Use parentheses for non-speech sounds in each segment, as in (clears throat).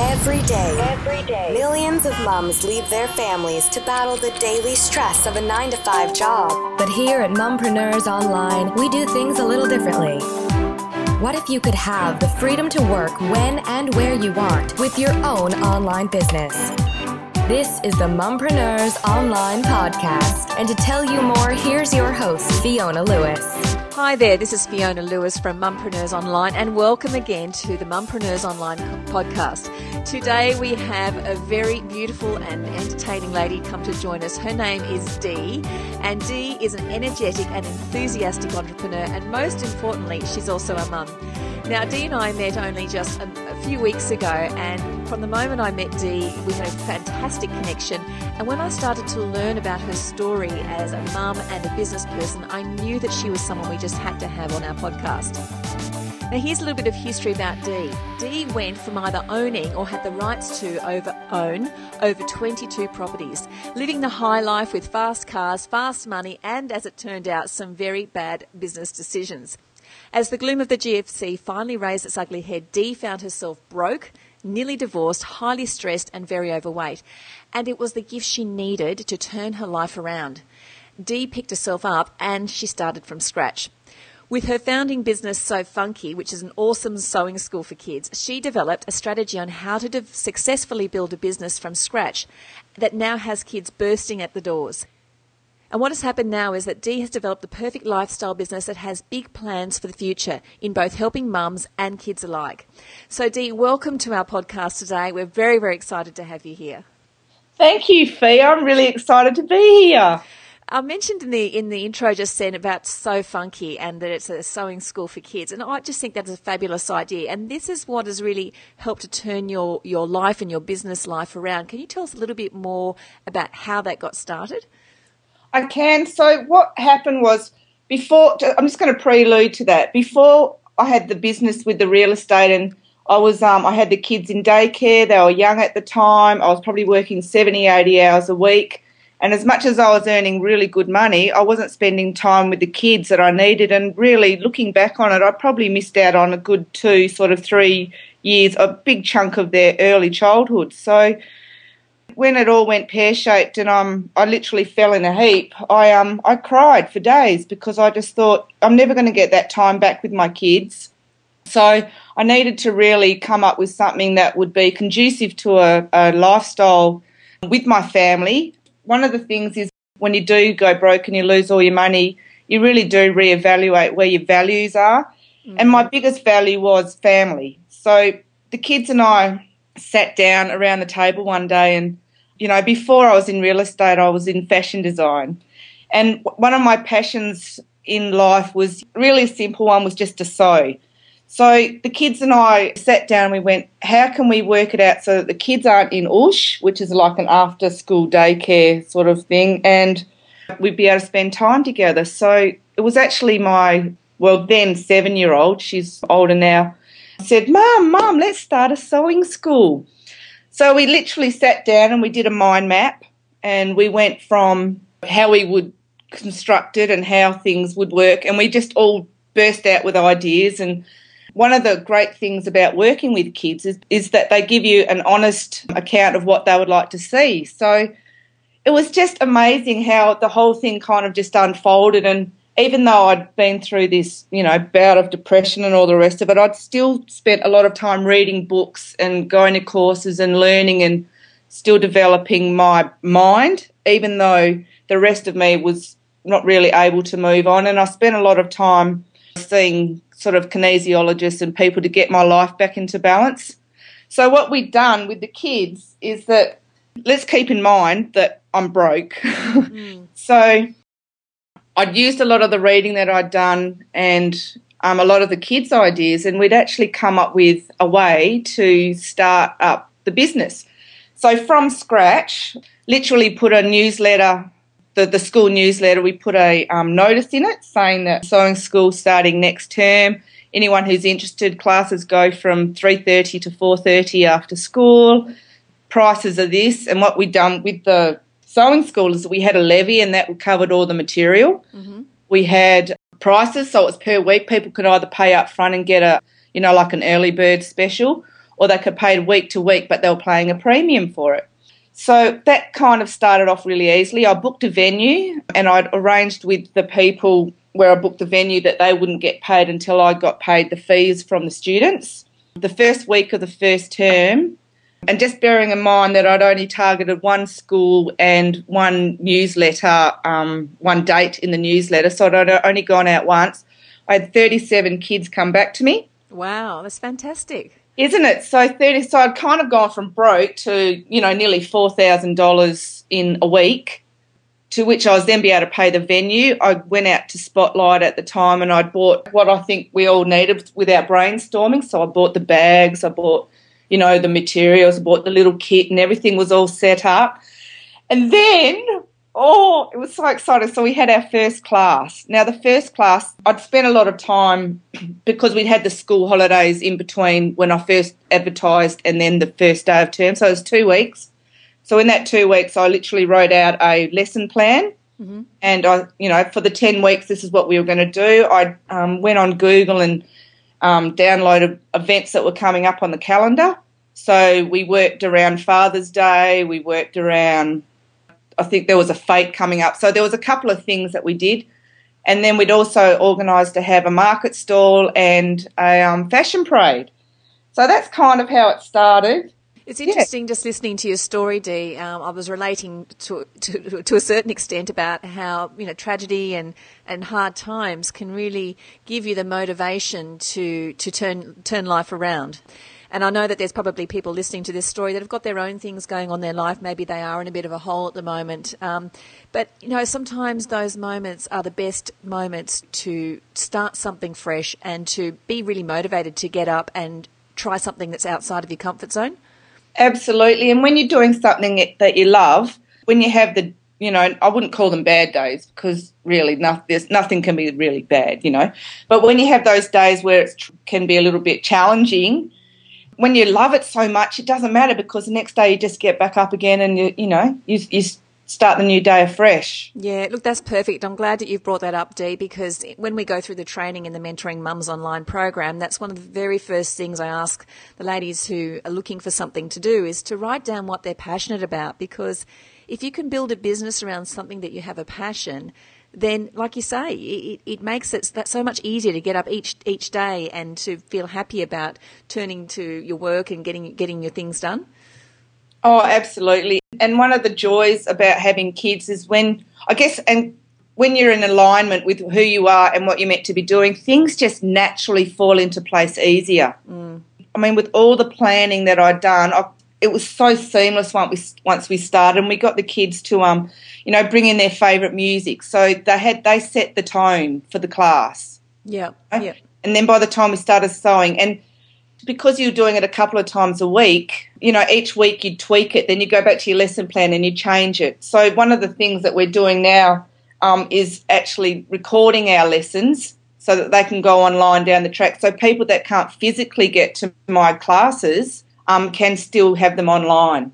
Every day, every day, millions of mums leave their families to battle the daily stress of a 9 to 5 job. But here at Mumpreneurs Online, we do things a little differently. What if you could have the freedom to work when and where you want with your own online business? This is the Mumpreneurs Online Podcast. And to tell you more, here's your host, Fiona Lewis. Hi there, this is Fiona Lewis from Mumpreneurs Online, and welcome again to the Mumpreneurs Online podcast. Today we have a very beautiful and entertaining lady come to join us. Her name is Dee, and Dee is an energetic and enthusiastic entrepreneur, and most importantly, she's also a mum. Now, Dee and I met only just a, a, few weeks ago, and from the moment I met Dee, we had a fantastic connection. And when I started to learn about her story as a mum and a business person, I knew that she was someone we just had to have on our podcast. Now, here's a little bit of history about Dee. Dee went from either owning or had the rights to over own over 22 properties, living the high life with fast cars, fast money, and as it turned out, some very bad business decisions. As the gloom of the GFC finally raised its ugly head, Dee found herself broke, nearly divorced, highly stressed, and very overweight. And it was the gift she needed to turn her life around. Dee picked herself up and she started from scratch. With her founding business So Funky, which is an awesome sewing school for kids, she developed a strategy on how to de- successfully build a business from scratch that now has kids bursting at the doors. And what has happened now is that Dee has developed the perfect lifestyle business that has big plans for the future in both helping mums and kids alike. So, Dee, welcome to our podcast today. We're very, very excited to have you here. Thank you, Fee. I'm really excited to be here. I mentioned in the in the intro just then about So Funky and that it's a sewing school for kids, and I just think that's a fabulous idea. And this is what has really helped to turn your your life and your business life around. Can you tell us a little bit more about how that got started? I can. So what happened was before I'm just going to prelude to that. Before I had the business with the real estate and I was um, I had the kids in daycare. They were young at the time. I was probably working 70, 80 hours a week. And as much as I was earning really good money, I wasn't spending time with the kids that I needed. And really, looking back on it, I probably missed out on a good two, sort of three years, a big chunk of their early childhood. So when it all went pear shaped and um, I literally fell in a heap, I um I cried for days because I just thought I'm never going to get that time back with my kids. So I needed to really come up with something that would be conducive to a, a lifestyle with my family. One of the things is when you do go broke and you lose all your money, you really do reevaluate where your values are. Mm-hmm. And my biggest value was family. So the kids and I sat down around the table one day and you know, before I was in real estate, I was in fashion design. And one of my passions in life was really a simple one was just to sew. So the kids and I sat down and we went, how can we work it out so that the kids aren't in USH, which is like an after school daycare sort of thing, and we'd be able to spend time together. So it was actually my, well, then seven year old, she's older now, said, Mum, Mum, let's start a sewing school. So we literally sat down and we did a mind map and we went from how we would construct it and how things would work and we just all burst out with ideas and one of the great things about working with kids is, is that they give you an honest account of what they would like to see. So it was just amazing how the whole thing kind of just unfolded and even though I'd been through this, you know, bout of depression and all the rest of it, I'd still spent a lot of time reading books and going to courses and learning and still developing my mind, even though the rest of me was not really able to move on. And I spent a lot of time seeing sort of kinesiologists and people to get my life back into balance. So what we've done with the kids is that let's keep in mind that I'm broke. (laughs) Mm. so I'd used a lot of the reading that I'd done and um, a lot of the kids' ideas, and we'd actually come up with a way to start up the business. So from scratch, literally put a newsletter, the, the school newsletter, we put a um, notice in it saying that sewing school starting next term. Anyone who's interested, classes go from 3.30 to 4.30 after school. Prices are this, and what we've done with the sewing school is we had a levy and that covered all the material. Mm-hmm. We had prices, so it was per week. People could either pay up front and get a, you know, like an early bird special, or they could pay week to week, but they were paying a premium for it. So that kind of started off really easily. I booked a venue and I'd arranged with the people where I booked the venue that they wouldn't get paid until I got paid the fees from the students. The first week of the first term, and just bearing in mind that I'd only targeted one school and one newsletter, um, one date in the newsletter, so I'd only gone out once. I had 37 kids come back to me. Wow, that's fantastic. Isn't it? So 30, so I'd kind of gone from broke to, you know, nearly $4,000 in a week, to which I was then be able to pay the venue. I went out to Spotlight at the time and I bought what I think we all needed with our brainstorming. So I bought the bags, I bought you know, the materials, I bought the little kit and everything was all set up. And then, oh, it was so exciting. So we had our first class. Now, the first class, I'd spent a lot of time (clears throat) because we'd had the school holidays in between when I first advertised and then the first day of term. So it was two weeks. So in that two weeks, I literally wrote out a lesson plan. Mm-hmm. And I, you know, for the 10 weeks, this is what we were going to do. I um, went on Google and um, downloaded events that were coming up on the calendar. So we worked around Father's Day, we worked around, I think there was a fete coming up. So there was a couple of things that we did. And then we'd also organised to have a market stall and a um, fashion parade. So that's kind of how it started. It's interesting yeah. just listening to your story, Dee. Um, I was relating to, to, to a certain extent about how you know tragedy and, and hard times can really give you the motivation to to turn turn life around. And I know that there's probably people listening to this story that have got their own things going on in their life. Maybe they are in a bit of a hole at the moment. Um, but, you know, sometimes those moments are the best moments to start something fresh and to be really motivated to get up and try something that's outside of your comfort zone. Absolutely. And when you're doing something that you love, when you have the, you know, I wouldn't call them bad days because really nothing, nothing can be really bad, you know. But when you have those days where it can be a little bit challenging, when you love it so much, it doesn't matter because the next day you just get back up again and you, you know, you, you start the new day afresh. Yeah, look, that's perfect. I'm glad that you've brought that up, Dee, because when we go through the training in the Mentoring Mums Online program, that's one of the very first things I ask the ladies who are looking for something to do is to write down what they're passionate about. Because if you can build a business around something that you have a passion, then, like you say, it, it makes it that so much easier to get up each each day and to feel happy about turning to your work and getting getting your things done. Oh, absolutely. And one of the joys about having kids is when, I guess, and when you're in alignment with who you are and what you're meant to be doing, things just naturally fall into place easier. Mm. I mean, with all the planning that I'd done, I, it was so seamless once we once we started, and we got the kids to um, you know, bring in their favourite music. So they had they set the tone for the class. Yeah, yeah. And then by the time we started sewing, and because you're doing it a couple of times a week, you know, each week you'd tweak it, then you go back to your lesson plan and you change it. So one of the things that we're doing now um, is actually recording our lessons so that they can go online down the track. So people that can't physically get to my classes um, can still have them online.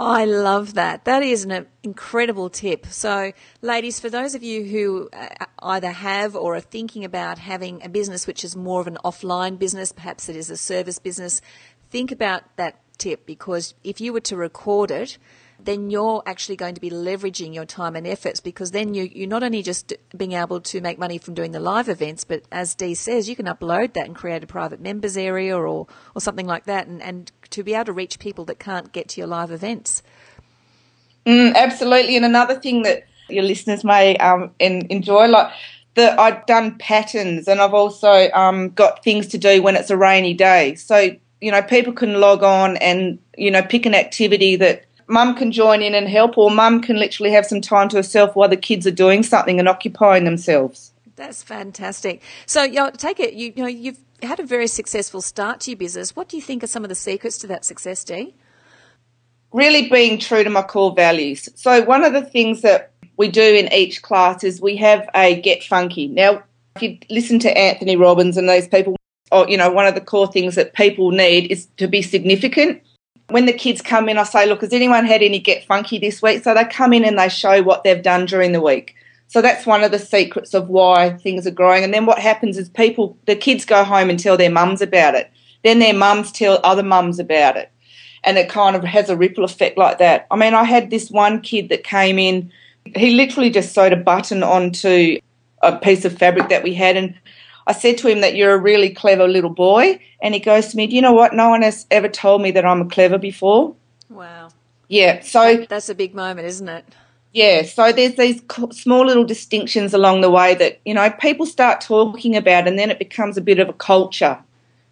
I love that. That is an incredible tip. So, ladies, for those of you who uh, either have or are thinking about having a business which is more of an offline business, perhaps it is a service business, think about that tip because if you were to record it, then you're actually going to be leveraging your time and efforts because then you, you're not only just being able to make money from doing the live events, but as Dee says, you can upload that and create a private members area or, or something like that and, and to be able to reach people that can't get to your live events. Mm, absolutely. And another thing that your listeners may um, enjoy, like that I've done patterns and I've also um, got things to do when it's a rainy day. So, you know, people can log on and, you know, pick an activity that mum can join in and help, or mum can literally have some time to herself while the kids are doing something and occupying themselves. That's fantastic. So, you know, take it. You, you, know, you've had a very successful start to your business. What do you think are some of the secrets to that success, Dee? Really being true to my core values. So, one of the things that we do in each class is we have a get funky. Now, if you listen to Anthony Robbins and those people, or you know, one of the core things that people need is to be significant when the kids come in, I say, look, has anyone had any get funky this week? So they come in and they show what they've done during the week. So that's one of the secrets of why things are growing. And then what happens is people, the kids go home and tell their mums about it. then their mums tell other mums about it. And it kind of has a ripple effect like that. I mean, I had this one kid that came in, he literally just sewed a button onto a piece of fabric that we had. And I said to him that you're a really clever little boy. And he goes to me, Do you know what? No one has ever told me that I'm clever before. Wow. Yeah. So that's a big moment, isn't it? Yeah. So there's these small little distinctions along the way that, you know, people start talking about and then it becomes a bit of a culture.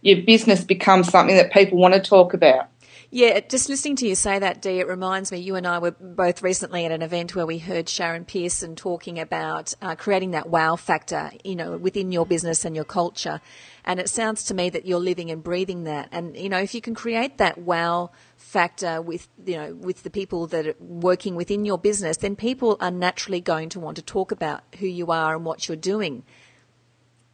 Your business becomes something that people want to talk about. Yeah, just listening to you say that, Dee, it reminds me. You and I were both recently at an event where we heard Sharon Pearson talking about uh, creating that wow factor, you know, within your business and your culture. And it sounds to me that you're living and breathing that. And you know, if you can create that wow factor with you know with the people that are working within your business, then people are naturally going to want to talk about who you are and what you're doing.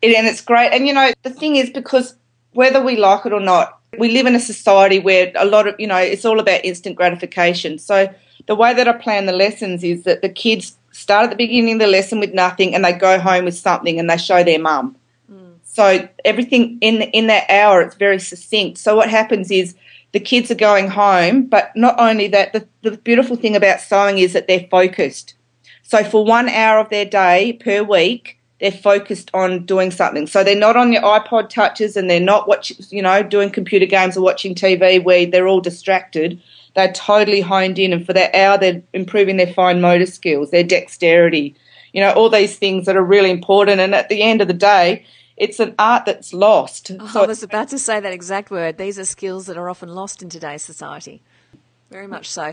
and it's great. And you know, the thing is because whether we like it or not, we live in a society where a lot of, you know, it's all about instant gratification. So the way that I plan the lessons is that the kids start at the beginning of the lesson with nothing and they go home with something and they show their mum. Mm. So everything in in that hour it's very succinct. So what happens is the kids are going home, but not only that, the, the beautiful thing about sewing is that they're focused. So for one hour of their day per week, they're focused on doing something. So they're not on your iPod touches and they're not watching, you know, doing computer games or watching TV where they're all distracted. They're totally honed in, and for that hour, they're improving their fine motor skills, their dexterity, you know, all these things that are really important. And at the end of the day, it's an art that's lost. Oh, so I was about to say that exact word. These are skills that are often lost in today's society. Very much so.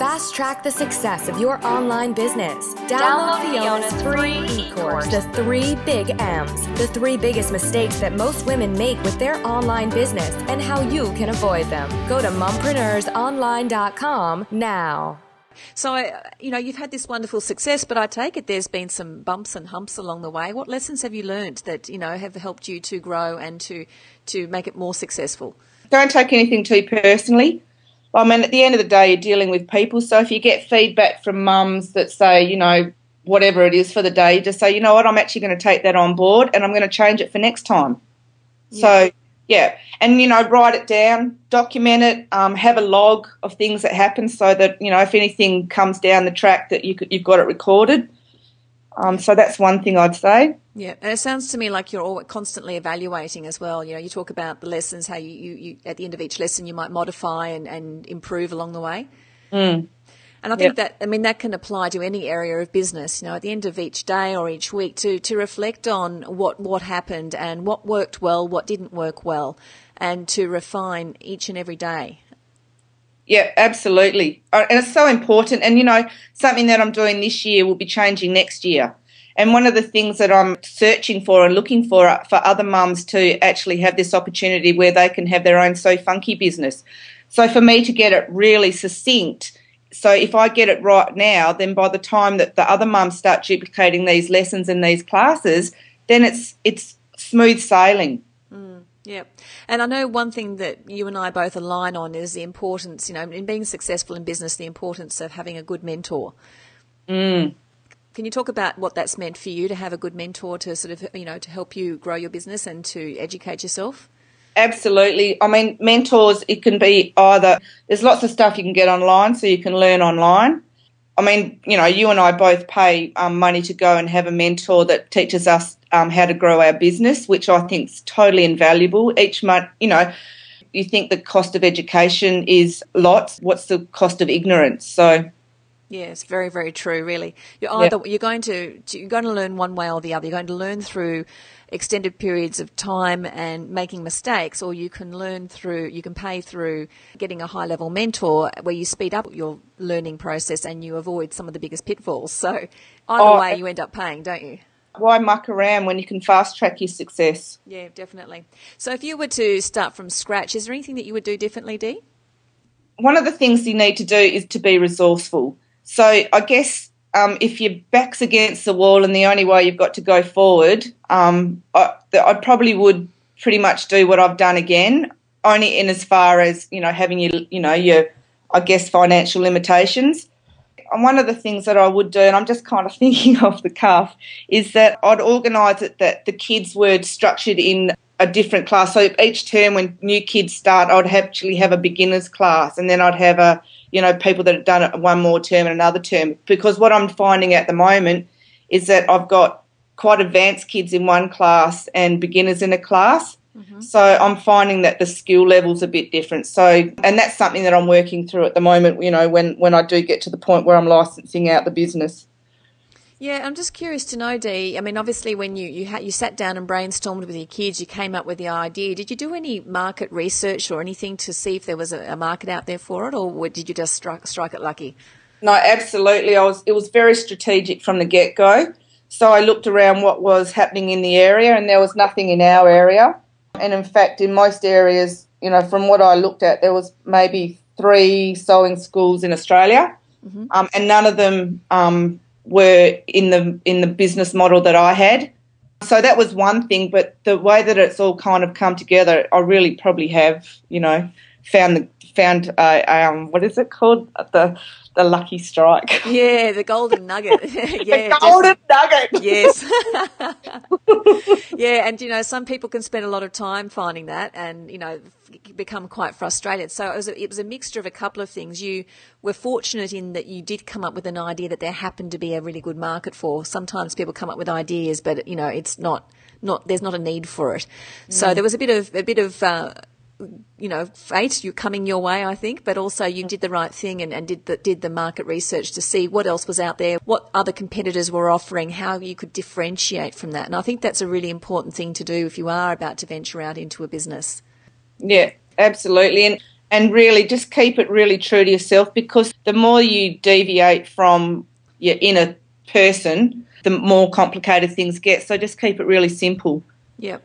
Fast track the success of your online business. Download, Download Fiona's free e-course, The Three Big M's, the three biggest mistakes that most women make with their online business and how you can avoid them. Go to mumpreneursonline.com now. So, uh, you know, you've had this wonderful success, but I take it there's been some bumps and humps along the way. What lessons have you learned that, you know, have helped you to grow and to, to make it more successful? Don't take anything too personally. I mean, at the end of the day, you're dealing with people. So if you get feedback from mums that say, you know, whatever it is for the day, just say, you know what, I'm actually going to take that on board and I'm going to change it for next time. Yeah. So, yeah. And, you know, write it down, document it, um, have a log of things that happen so that, you know, if anything comes down the track that you could, you've got it recorded. Um, so that's one thing I'd say. Yeah, and it sounds to me like you're all constantly evaluating as well. You know, you talk about the lessons, how you, you, you at the end of each lesson you might modify and, and improve along the way. Mm. And I think yep. that I mean that can apply to any area of business. You know, at the end of each day or each week, to to reflect on what what happened and what worked well, what didn't work well, and to refine each and every day. Yeah, absolutely. Uh, and it's so important. And, you know, something that I'm doing this year will be changing next year. And one of the things that I'm searching for and looking for uh, for other mums to actually have this opportunity where they can have their own So Funky business. So for me to get it really succinct, so if I get it right now, then by the time that the other mums start duplicating these lessons in these classes, then it's it's smooth sailing. Mm, yeah. And I know one thing that you and I both align on is the importance, you know, in being successful in business, the importance of having a good mentor. Mm. Can you talk about what that's meant for you to have a good mentor to sort of, you know, to help you grow your business and to educate yourself? Absolutely. I mean, mentors, it can be either, there's lots of stuff you can get online, so you can learn online. I mean, you know, you and I both pay um, money to go and have a mentor that teaches us um, how to grow our business, which I think is totally invaluable. Each month, you know, you think the cost of education is lots. What's the cost of ignorance? So Yes, very, very true. Really, you're either yep. you're going to you're going to learn one way or the other. You're going to learn through extended periods of time and making mistakes, or you can learn through you can pay through getting a high level mentor where you speed up your learning process and you avoid some of the biggest pitfalls. So either oh, way, you end up paying, don't you? Why muck around when you can fast track your success? Yeah, definitely. So if you were to start from scratch, is there anything that you would do differently, Dee? One of the things you need to do is to be resourceful. So I guess um, if your back's against the wall and the only way you've got to go forward, um, I, I, probably would pretty much do what I've done again, only in as far as you know having your you know your I guess financial limitations. And one of the things that I would do, and I'm just kind of (laughs) thinking off the cuff, is that I'd organise it that the kids were structured in a different class. So each term, when new kids start, I'd actually have a beginners class, and then I'd have a you know people that have done it one more term and another term. Because what I'm finding at the moment is that I've got quite advanced kids in one class and beginners in a class. Mm-hmm. So I'm finding that the skill level's a bit different. So and that's something that I'm working through at the moment. You know, when when I do get to the point where I'm licensing out the business. Yeah, I'm just curious to know, Dee. I mean, obviously, when you you, ha- you sat down and brainstormed with your kids, you came up with the idea. Did you do any market research or anything to see if there was a, a market out there for it, or did you just strike strike it lucky? No, absolutely. I was. It was very strategic from the get go. So I looked around what was happening in the area, and there was nothing in our area. And in fact, in most areas, you know, from what I looked at, there was maybe three sewing schools in Australia, mm-hmm. um, and none of them um, were in the in the business model that I had. So that was one thing, but the way that it's all kind of come together, I really probably have, you know, found the found uh, um what is it called the the lucky strike. (laughs) Yeah, the golden nugget. (laughs) yeah, the golden nugget. Yes. (laughs) yeah, and you know, some people can spend a lot of time finding that, and you know, become quite frustrated. So it was a, it was a mixture of a couple of things. You were fortunate in that you did come up with an idea that there happened to be a really good market for. Sometimes people come up with ideas, but you know, it's not not there's not a need for it. So mm. there was a bit of a bit of uh, you know, fate you coming your way, I think, but also you did the right thing and, and did the did the market research to see what else was out there, what other competitors were offering, how you could differentiate from that. And I think that's a really important thing to do if you are about to venture out into a business. Yeah, absolutely. And and really just keep it really true to yourself because the more you deviate from your inner person, the more complicated things get. So just keep it really simple. Yep.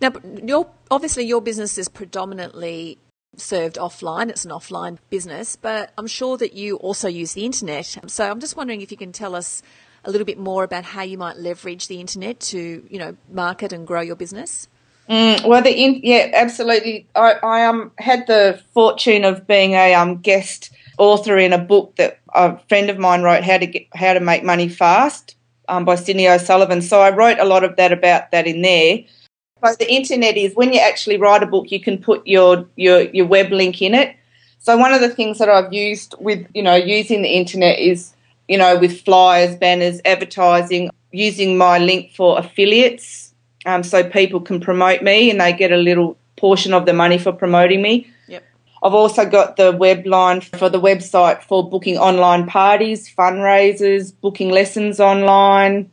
Now, obviously, your business is predominantly served offline. It's an offline business, but I'm sure that you also use the internet. So I'm just wondering if you can tell us a little bit more about how you might leverage the internet to, you know, market and grow your business. Mm, well, the in, yeah, absolutely. I, I um had the fortune of being a um guest author in a book that a friend of mine wrote, how to get how to make money fast, um, by Sydney O'Sullivan. So I wrote a lot of that about that in there. So the internet is when you actually write a book, you can put your your your web link in it. So one of the things that I've used with you know using the internet is you know with flyers, banners, advertising, using my link for affiliates, um, so people can promote me and they get a little portion of the money for promoting me. Yep. I've also got the web line for the website for booking online parties, fundraisers, booking lessons online,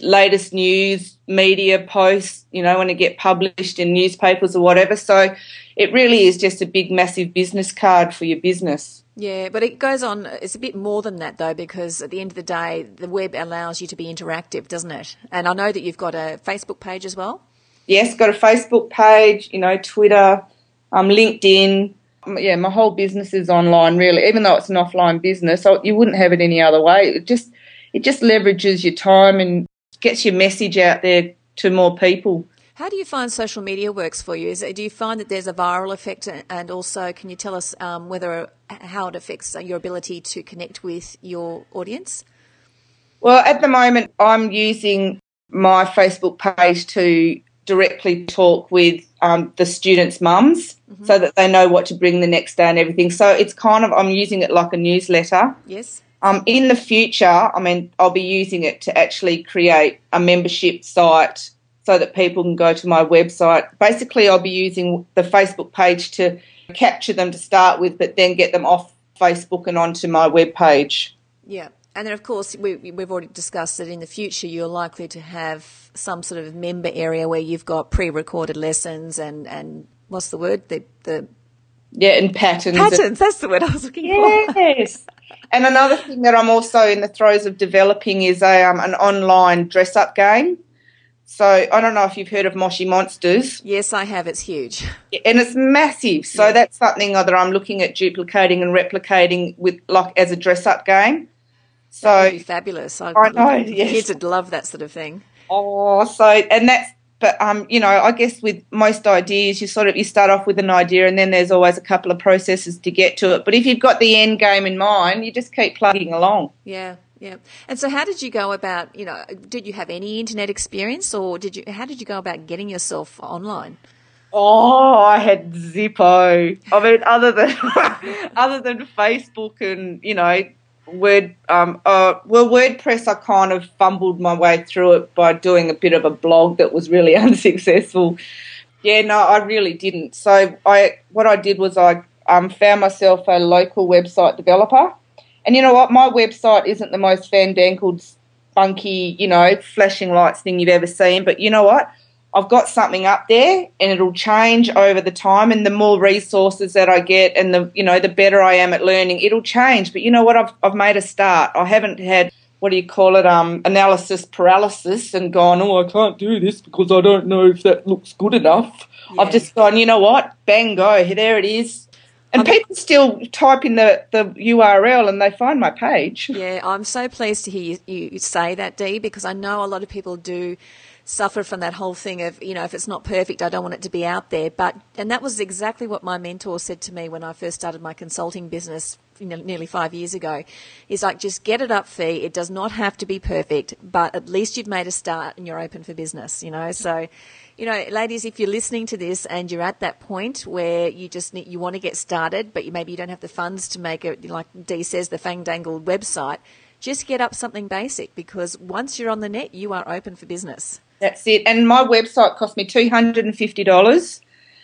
latest news, media posts, you know, when it get published in newspapers or whatever. So it really is just a big, massive business card for your business. Yeah, but it goes on, it's a bit more than that though, because at the end of the day, the web allows you to be interactive, doesn't it? And I know that you've got a Facebook page as well. Yes, got a Facebook page, you know, Twitter, um, LinkedIn. Yeah, my whole business is online, really. Even though it's an offline business, you wouldn't have it any other way. It just it just leverages your time and gets your message out there to more people. How do you find social media works for you? Is, do you find that there's a viral effect, and also can you tell us um, whether how it affects your ability to connect with your audience? Well, at the moment, I'm using my Facebook page to directly talk with um, the students' mums mm-hmm. so that they know what to bring the next day and everything. So it's kind of I'm using it like a newsletter. Yes. Um, in the future, I mean, I'll be using it to actually create a membership site so that people can go to my website. Basically, I'll be using the Facebook page to capture them to start with, but then get them off Facebook and onto my web page. Yeah. And then, of course, we, we've already discussed that in the future you're likely to have some sort of member area where you've got pre-recorded lessons and, and what's the word? The, the yeah, and patterns. Patterns, that's the word I was looking yes. for. Yes. And another thing that I'm also in the throes of developing is a um, an online dress up game. So I don't know if you've heard of Moshi Monsters. Yes, I have. It's huge. And it's massive. So yeah. that's something that I'm looking at duplicating and replicating with like as a dress up game. So fabulous. I, I know. Yes. Kids would love that sort of thing. Oh, so and that's but um, you know, I guess with most ideas, you sort of you start off with an idea, and then there's always a couple of processes to get to it. But if you've got the end game in mind, you just keep plugging along. Yeah, Yeah. And so how did you go about, you know, did you have any internet experience or did you how did you go about getting yourself online? Oh, I had Zippo. I mean, other than (laughs) other than Facebook and you know Word, um, uh, well, WordPress, I kind of fumbled my way through it by doing a bit of a blog that was really (laughs) unsuccessful. Yeah, no, I really didn't. So I, what I did was I um, found myself a local website developer, and you know what, my website isn't the most fandangled, funky, you know, flashing lights thing you've ever seen. But you know what, I've got something up there and it'll change over the time and the more resources that I get and the you know the better I am at learning it'll change. But you know what? I've I've made a start. I haven't had what do you call it um analysis paralysis and gone oh I can't do this because I don't know if that looks good enough. Yeah. I've just gone you know what? Bang go. There it is and I'm, people still type in the, the URL and they find my page. Yeah, I'm so pleased to hear you, you say that, Dee, because I know a lot of people do suffer from that whole thing of, you know, if it's not perfect, I don't want it to be out there. But, and that was exactly what my mentor said to me when I first started my consulting business nearly five years ago. Is like, just get it up Fee. It does not have to be perfect, but at least you've made a start and you're open for business, you know. So, you know, ladies, if you're listening to this and you're at that point where you just need, you want to get started, but you, maybe you don't have the funds to make it, like Dee says, the fang-dangled website, just get up something basic because once you're on the net, you are open for business. That's it. And my website cost me $250.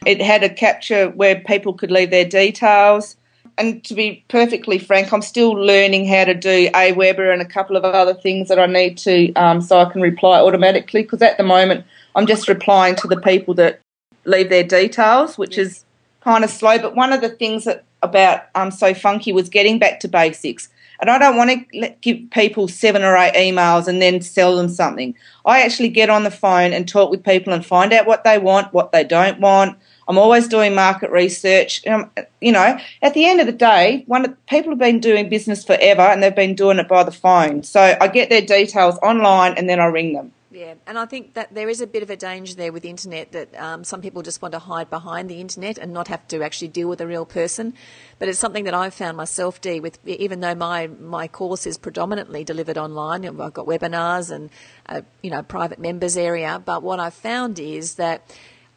It had a capture where people could leave their details. And to be perfectly frank, I'm still learning how to do Aweber and a couple of other things that I need to um, so I can reply automatically because at the moment I'm just replying to the people that leave their details, which is kind of slow. But one of the things that about um, So Funky was getting back to basics. And I don't want to give people seven or eight emails and then sell them something. I actually get on the phone and talk with people and find out what they want, what they don't want. I'm always doing market research. Um, you know, at the end of the day, one people have been doing business forever and they've been doing it by the phone. So I get their details online and then I ring them. Yeah, and I think that there is a bit of a danger there with internet that um, some people just want to hide behind the internet and not have to actually deal with a real person. But it's something that I've found myself, Dee, with even though my my course is predominantly delivered online, I've got webinars and a, you know private members area. But what I've found is that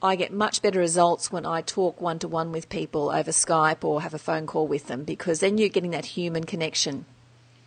I get much better results when I talk one to one with people over Skype or have a phone call with them because then you're getting that human connection.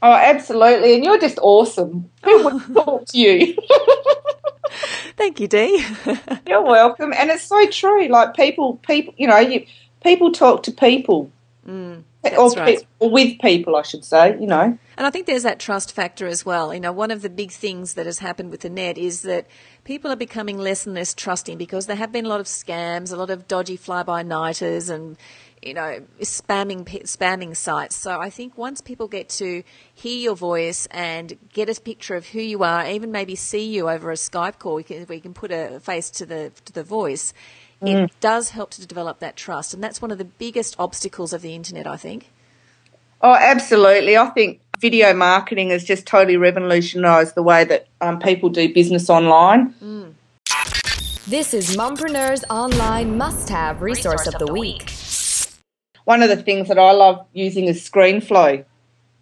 Oh, absolutely. And you're just awesome. Who would talk to you? (laughs) Thank you, Dee. (laughs) you're welcome. And it's so true. Like people, people, you know, you, people talk to people. Mm, or, right. pe- or with people, I should say, you know. And I think there's that trust factor as well. You know, one of the big things that has happened with the net is that people are becoming less and less trusting because there have been a lot of scams, a lot of dodgy fly-by-nighters and you know, spamming spamming sites. So I think once people get to hear your voice and get a picture of who you are, even maybe see you over a Skype call, we can, we can put a face to the to the voice. Mm. It does help to develop that trust, and that's one of the biggest obstacles of the internet. I think. Oh, absolutely. I think video marketing has just totally revolutionised the way that um, people do business online. Mm. This is Mumpreneurs Online Must Have Resource, Resource of the Week. week one of the things that I love using is ScreenFlow.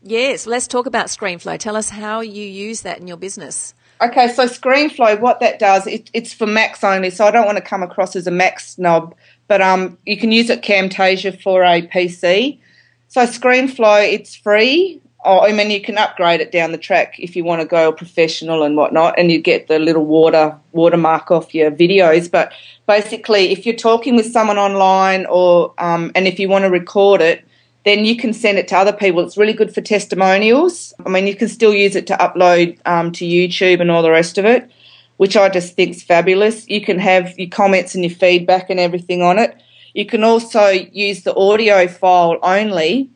Yes, let's talk about ScreenFlow. Tell us how you use that in your business. Okay, so ScreenFlow, what that does, it, it's for Macs only, so I don't want to come across as a Mac snob, but um, you can use it Camtasia for a PC. So ScreenFlow, it's free. Oh, I mean, you can upgrade it down the track if you want to go professional and whatnot, and you get the little water watermark off your videos. But basically, if you're talking with someone online, or um, and if you want to record it, then you can send it to other people. It's really good for testimonials. I mean, you can still use it to upload um, to YouTube and all the rest of it, which I just think is fabulous. You can have your comments and your feedback and everything on it. You can also use the audio file only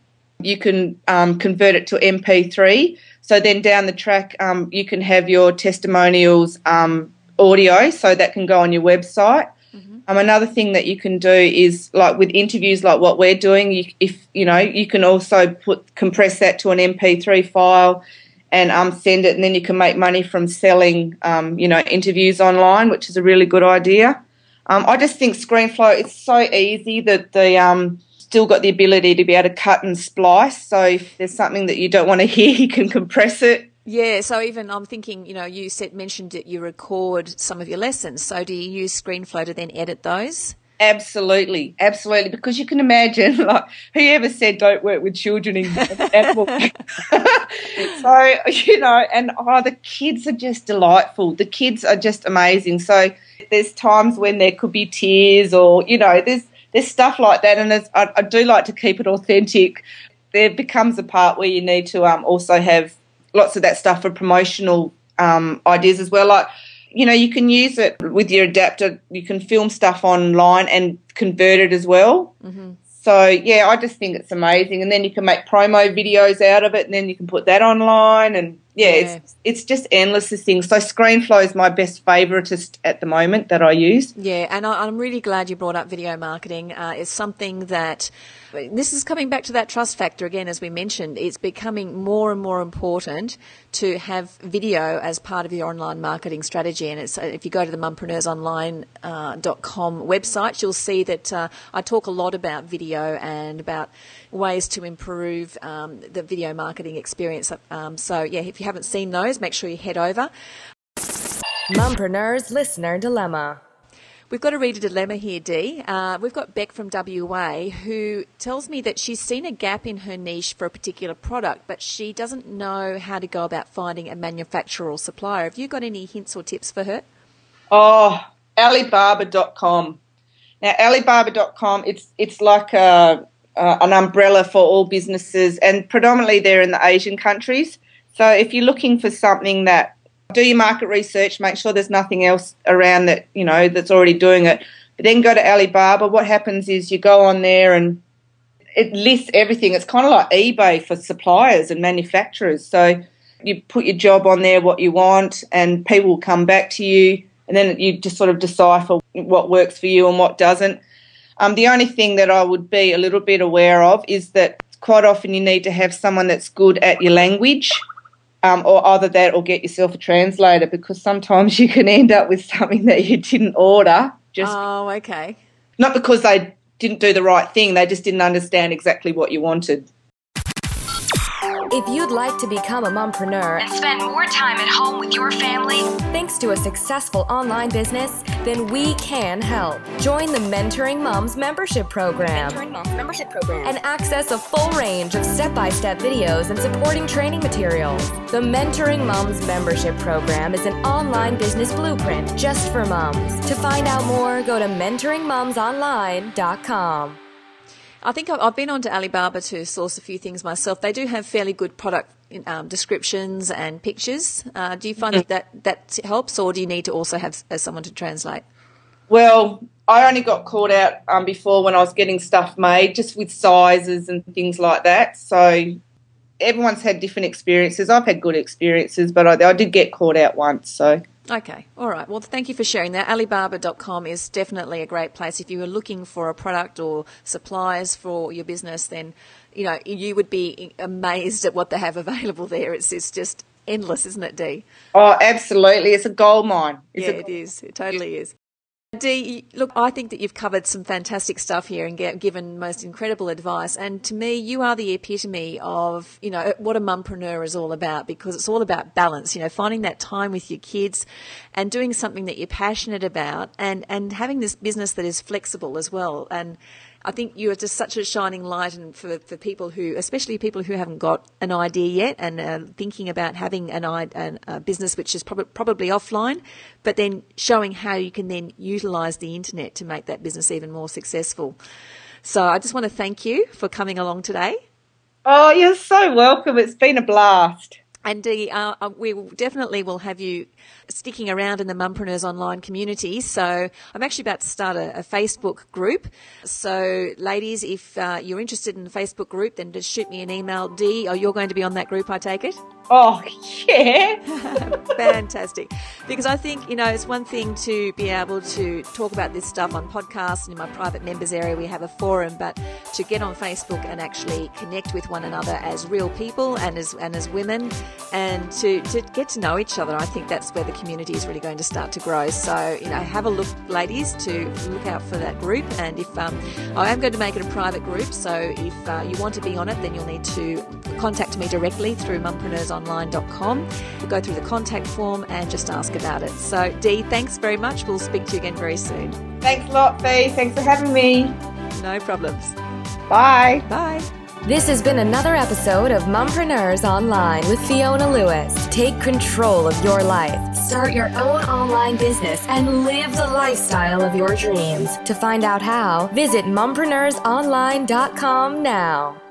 you can um, convert it to MP3. So then down the track, um, you can have your testimonials um, audio, so that can go on your website. Mm-hmm. Um, another thing that you can do is like with interviews, like what we're doing. You, if you know, you can also put compress that to an MP3 file and um, send it, and then you can make money from selling, um, you know, interviews online, which is a really good idea. Um, I just think ScreenFlow it's so easy that the um, still got the ability to be able to cut and splice. So if there's something that you don't want to (laughs) hear, you can compress it. Yeah, so even I'm thinking, you know, you said mentioned that you record some of your lessons. So do you use ScreenFlow to then edit those? Absolutely, absolutely. Because you can imagine, (laughs) like, whoever said don't work with children in (laughs) animal. (laughs) so you know, and oh, the kids are just delightful. The kids are just amazing. So there's times when there could be tears, or you know, there's there's stuff like that, and I, I, do like to keep it authentic. There becomes a part where you need to um, also have lots of that stuff for promotional um, ideas as well, like you know, you can use it with your adapter. You can film stuff online and convert it as well. Mm-hmm. So yeah, I just think it's amazing. And then you can make promo videos out of it, and then you can put that online. And yeah, yeah. it's it's just endless things. So ScreenFlow is my best favoritist at the moment that I use. Yeah, and I, am really glad you brought up video marketing. Uh, it's something that this is coming back to that trust factor again, as we mentioned. It's becoming more and more important to have video as part of your online marketing strategy. And it's, if you go to the mumpreneursonline.com uh, website, you'll see that uh, I talk a lot about video and about ways to improve um, the video marketing experience. Um, so, yeah, if you haven't seen those, make sure you head over. Mumpreneurs Listener Dilemma. We've got to read a dilemma here, Dee. Uh, we've got Beck from WA who tells me that she's seen a gap in her niche for a particular product, but she doesn't know how to go about finding a manufacturer or supplier. Have you got any hints or tips for her? Oh, Alibaba.com. Now, Alibaba.com, it's it's like a, uh, an umbrella for all businesses, and predominantly they're in the Asian countries. So if you're looking for something that do your market research, make sure there's nothing else around that, you know, that's already doing it. But then go to Alibaba. What happens is you go on there and it lists everything. It's kind of like eBay for suppliers and manufacturers. So you put your job on there, what you want, and people will come back to you. And then you just sort of decipher what works for you and what doesn't. Um, the only thing that I would be a little bit aware of is that quite often you need to have someone that's good at your language um, or either that or get yourself a translator because sometimes (laughs) you can end up with something that you didn't order. Just oh, okay. Not because they didn't do the right thing; they just didn't understand exactly what you wanted. If you'd like to become a mompreneur and spend more time at home with your family, thanks to a successful online business, then we can help. Join the Mentoring Moms membership program. Mentoring Moms membership program. And access a full range of step-by-step videos and supporting training materials. The Mentoring Moms membership program is an online business blueprint just for moms. To find out more, go to mentoringmomsonline.com. I think I've been on to Alibaba to source a few things myself. They do have fairly good product um, descriptions and pictures. Uh, do you find mm-hmm. that that helps, or do you need to also have someone to translate? Well, I only got caught out um, before when I was getting stuff made, just with sizes and things like that. So everyone's had different experiences. I've had good experiences, but I, I did get caught out once. So Okay, all right. Well, thank you for sharing that. Alibaba.com is definitely a great place. If you are looking for a product or supplies for your business, then you know you would be amazed at what they have available there. It's it's just endless, isn't it, Dee? Oh, absolutely. It's a gold mine. It's yeah, it is. It totally is. Dee, look, I think that you've covered some fantastic stuff here and get, given most incredible advice. And to me, you are the epitome of, you know, what a mumpreneur is all about because it's all about balance, you know, finding that time with your kids and doing something that you're passionate about and, and having this business that is flexible as well. And I think you are just such a shining light and for, for people who, especially people who haven't got an idea yet and uh, thinking about having an, an, a business which is prob- probably offline, but then showing how you can then utilize the internet to make that business even more successful. So I just want to thank you for coming along today. Oh, you're so welcome. It's been a blast. And uh, uh, we definitely will have you sticking around in the Mumpreneurs Online community. So I'm actually about to start a, a Facebook group. So ladies, if uh, you're interested in the Facebook group, then just shoot me an email. Dee, oh, you're going to be on that group, I take it? Oh, yeah. (laughs) Fantastic. Because I think, you know, it's one thing to be able to talk about this stuff on podcasts and in my private members area, we have a forum, but to get on Facebook and actually connect with one another as real people and as, and as women and to, to get to know each other. I think that's where the community is really going to start to grow. So, you know, have a look, ladies, to look out for that group. And if um, I am going to make it a private group, so if uh, you want to be on it, then you'll need to contact me directly through mumpreneursonline.com. Go through the contact form and just ask about it. So, Dee, thanks very much. We'll speak to you again very soon. Thanks a lot, Fee. Thanks for having me. No problems. Bye. Bye. This has been another episode of Mumpreneurs Online with Fiona Lewis. Take control of your life, start your own online business, and live the lifestyle of your dreams. To find out how, visit mumpreneursonline.com now.